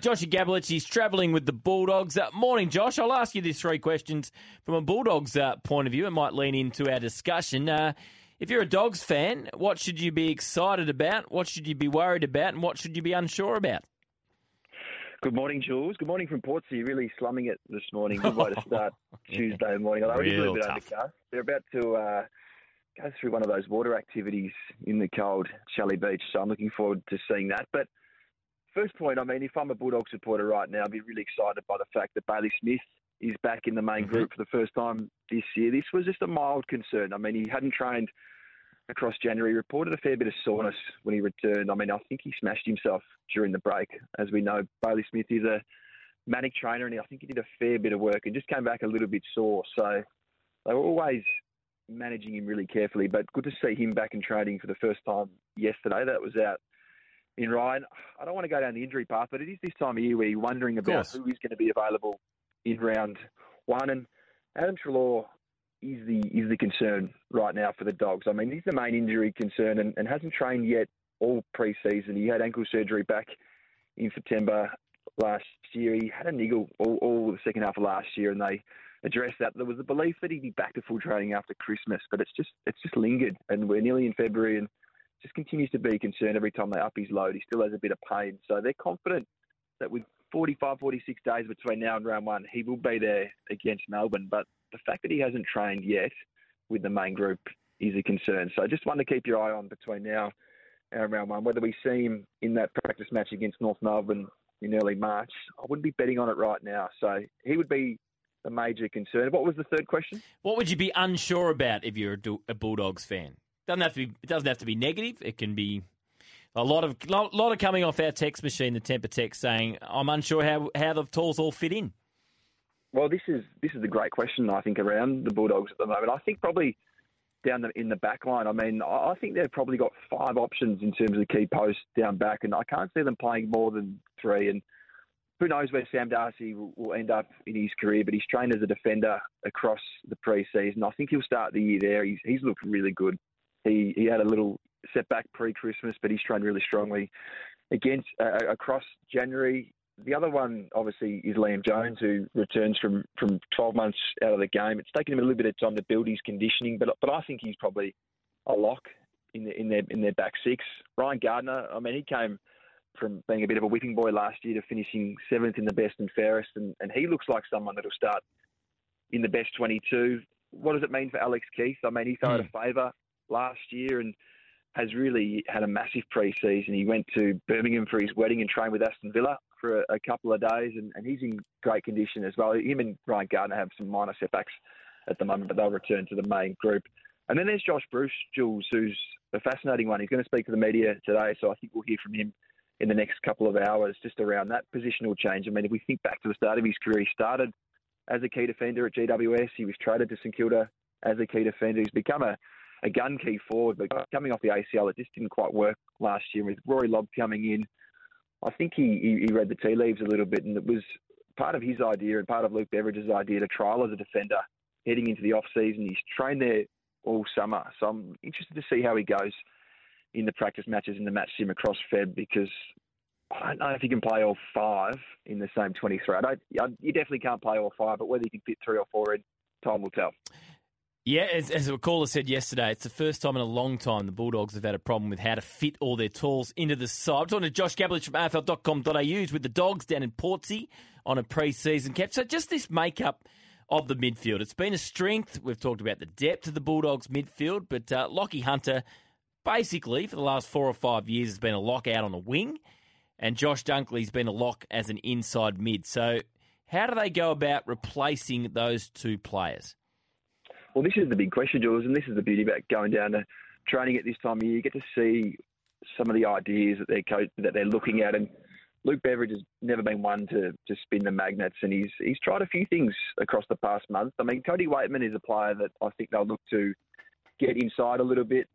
Joshy Gabelich, he's travelling with the Bulldogs. Uh, morning, Josh. I'll ask you these three questions from a Bulldogs uh, point of view. It might lean into our discussion. Uh, if you're a Dogs fan, what should you be excited about? What should you be worried about? And what should you be unsure about? Good morning, Jules. Good morning from Portsea. Really slumming it this morning. Good way to start Tuesday morning. Although it's a little bit Real overcast. They're about to uh, go through one of those water activities in the cold Shelly Beach, so I'm looking forward to seeing that. But first point, I mean, if I'm a Bulldog supporter right now, I'd be really excited by the fact that Bailey Smith is back in the main Mm-hmm. group for the first time this year. This was just a mild concern. I mean, he hadn't trained across January. He reported a fair bit of soreness when he returned. I mean, I think he smashed himself during the break. As we know, Bailey Smith is a manic trainer, and I think he did a fair bit of work and just came back a little bit sore. So they were always managing him really carefully. But good to see him back in training for the first time yesterday. That was out in Ryan. I don't want to go down the injury path, but it is this time of year where you're wondering about who is going to be available in round one. And Adam Treloar is the is the concern right now for the Dogs. I mean, he's the main injury concern and, and hasn't trained yet all pre-season. He had ankle surgery back in September last year. He had a niggle all, all the second half of last year, and they addressed that. There was a belief that he'd be back to full training after Christmas, but it's just it's just lingered, and we're nearly in February, and just continues to be concerned every time they up his load. He still has a bit of pain, so they're confident that with 45, 46 days between now and round one, he will be there against Melbourne. But the fact that he hasn't trained yet with the main group is a concern. So just one to keep your eye on between now and round one. Whether we see him in that practice match against North Melbourne in early March, I wouldn't be betting on it right now. So he would be the major concern. What was the third question? What would you be unsure about if you're a Bulldogs fan? Doesn't have to be. It doesn't have to be negative. It can be a lot of lot, lot of coming off our text machine, the temper text, saying I'm unsure how how the tools all fit in. Well, this is this is the great question I think around the Bulldogs at the moment. I think probably down the, in the back line. I mean, I think they've probably got five options in terms of key posts down back, and I can't see them playing more than three. And who knows where Sam Darcy will, will end up in his career? But he's trained as a defender across the pre-season. I think he'll start the year there. He's he's looked really good. He he had a little setback pre-Christmas, but he's trained really strongly against uh, across January. The other one, obviously, is Liam Jones, who returns from, from 12 months out of the game. It's taken him a little bit of time to build his conditioning, but but I think he's probably a lock in the, in their in their back six. Ryan Gardner, I mean, he came from being a bit of a whipping boy last year to finishing seventh in the best and fairest, and, and he looks like someone that'll start in the best 22. What does it mean for Alex Keith? I mean, he threw out a favour last year and has really had a massive pre-season. He went to Birmingham for his wedding and trained with Aston Villa for a, a couple of days, and, and he's in great condition as well. Him and Ryan Gardner have some minor setbacks at the moment, but they'll return to the main group. And then there's Josh Bruce, Jules, who's a fascinating one. He's going to speak to the media today, so I think we'll hear from him in the next couple of hours just around that positional change. I mean, if we think back to the start of his career, he started as a key defender at GWS. He was traded to St Kilda as a key defender. He's become a, a gun key forward, but coming off the ACL, it just didn't quite work last year. With Rory Lobb coming in, I think he, he, read the tea leaves a little bit, and it was part of his idea and part of Luke Beveridge's idea to trial as a defender heading into the off season. He's trained there all summer, so I'm interested to see how he goes in the practice matches in the match sim across Feb because I don't know if you can play all five in the same 23. I don't. You definitely can't play all five, but whether you can fit three or four in, time will tell. Yeah, as, as a caller said yesterday, it's the first time in a long time the Bulldogs have had a problem with how to fit all their tools into the side. I'm talking to Josh Gabelich from AFL.com.au with the Dogs down in Portsea on a pre-season cap. So just this makeup of the midfield. It's been a strength. We've talked about the depth of the Bulldogs midfield, but uh, Lachie Hunter basically for the last four or five years has been a lock out on the wing, and Josh Dunkley's been a lock as an inside mid. So how do they go about replacing those two players? Well, this is the big question, Jules, and this is the beauty about going down to training at this time of year. You get to see some of the ideas that they're co- that they're looking at, and Luke Beveridge has never been one to, to spin the magnets, and he's he's tried a few things across the past month. I mean, Cody Weightman is a player that I think they'll look to get inside a little bit.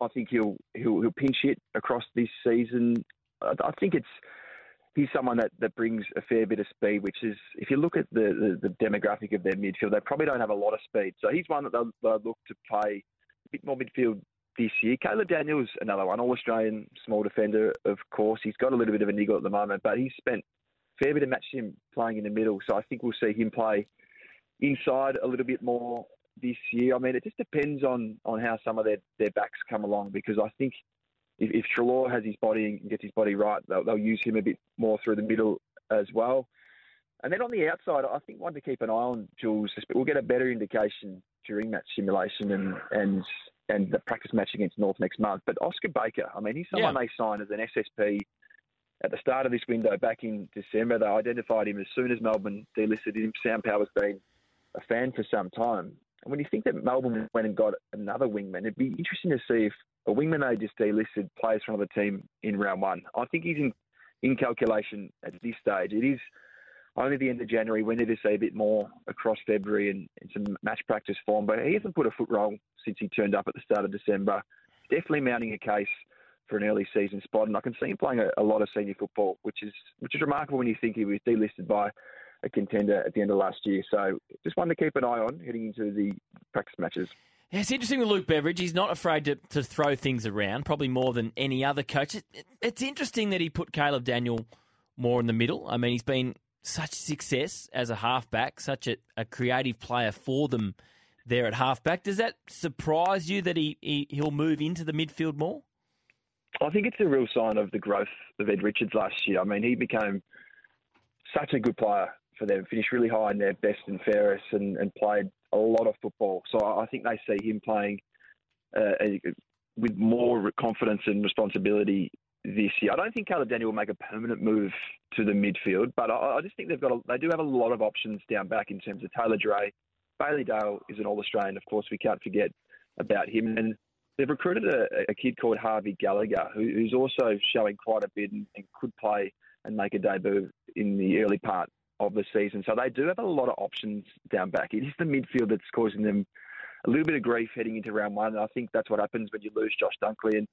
I think he'll he'll, he'll pinch it across this season. I, I think it's he's someone that, that brings a fair bit of speed, which is, if you look at the, the, the, demographic of their midfield, they probably don't have a lot of speed. So he's one that they'll, they'll look to play a bit more midfield this year. Caleb Daniels, another one, All Australian small defender, of course. He's got a little bit of a niggle at the moment, but he's spent a fair bit of match sim playing in the middle. So I think we'll see him play inside a little bit more this year. I mean, it just depends on, on how some of their, their backs come along because I think if, if Treloar has his body and gets his body right, they'll, they'll use him a bit more through the middle as well. And then on the outside, I think one to keep an eye on, Jules. We'll get a better indication during that simulation and and and the practice match against North next month. But Oscar Baker, I mean, he's someone yeah. they signed as an SSP at the start of this window back in December. They identified him as soon as Melbourne delisted him. Sam Power's been a fan for some time. And when you think that Melbourne went and got another wingman, it'd be interesting to see if a wingman they just delisted players from another team in round one. I think he's in, in calculation at this stage. It is only the end of January. We need to see a bit more across February and, and some match practice form. But he hasn't put a foot wrong since he turned up at the start of December. Definitely mounting a case for an early season spot, and I can see him playing a, a lot of senior football, which is which is remarkable when you think he was delisted by a contender at the end of last year. So just one to keep an eye on heading into the practice matches. It's interesting with Luke Beveridge. He's not afraid to, to throw things around, probably more than any other coach. It, it, it's interesting that he put Caleb Daniel more in the middle. I mean, he's been such success as a halfback, such a, a creative player for them there at halfback. Does that surprise you that he, he he'll move into the midfield more? I think it's a real sign of the growth of Ed Richards last year. I mean, he became such a good player for them, finished really high in their best and fairest, and, and played a lot of football. So I think they see him playing uh, with more confidence and responsibility this year. I don't think Caleb Daniel will make a permanent move to the midfield, but I, I just think they've got a, they do have a lot of options down back in terms of Taylor Duryea. Bailey Dale is an All Australian, of course. We can't forget about him, and they've recruited a, a kid called Harvey Gallagher, who, who's also showing quite a bit and, and could play and make a debut in the early part of the season. So they do have a lot of options down back. It is the midfield that's causing them a little bit of grief heading into round one. And I think that's what happens when you lose Josh Dunkley. And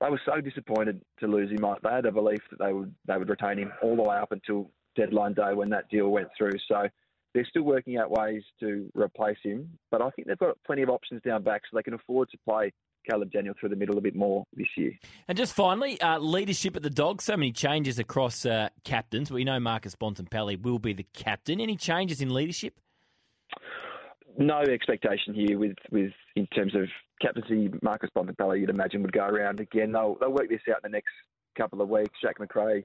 they were so disappointed to lose him. They had a belief that they would they would retain him all the way up until deadline day when that deal went through. So they're still working out ways to replace him. But I think they've got plenty of options down back, so they can afford to play Caleb Daniel through the middle a bit more this year. And just finally, uh, leadership at the Dogs. So many changes across uh, captains. We know Marcus Bontempelli will be the captain. Any changes in leadership? No expectation here with, with in terms of captaincy. Marcus Bontempelli, you'd imagine, would go around again. They'll, they'll work this out in the next couple of weeks. Jack Macrae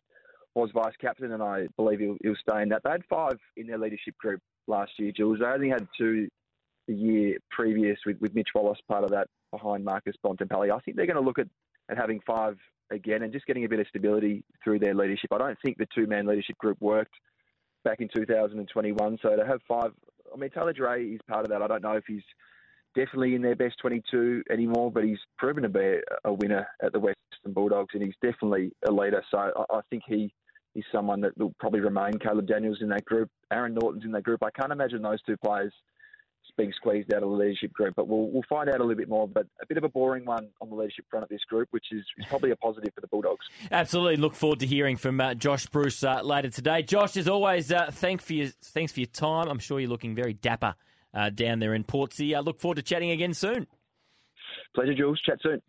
was vice captain, and I believe he'll, he'll stay in that. They had five in their leadership group last year, Jules. They only had two the year previous with, with Mitch Wallis part of that behind Marcus Bontempelli. I think they're going to look at, at having five again and just getting a bit of stability through their leadership. I don't think the two man leadership group worked back in 2021. So to have five, I mean, Taylor Duryea is part of that. I don't know if he's definitely in their best 22 anymore, but he's proven to be a winner at the Western Bulldogs and he's definitely a leader. So I, I think he is someone that will probably remain. Caleb Daniels in that group, Aaron Naughton's in that group. I can't imagine those two players being squeezed out of the leadership group. But we'll we'll find out a little bit more. But a bit of a boring one on the leadership front of this group, which is, is probably a positive for the Bulldogs. Absolutely. Look forward to hearing from uh, Josh Bruce uh, later today. Josh, as always, uh, thanks for your thanks for your time. I'm sure you're looking very dapper uh, down there in Portsea. I look forward to chatting again soon. Pleasure, Jules. Chat soon.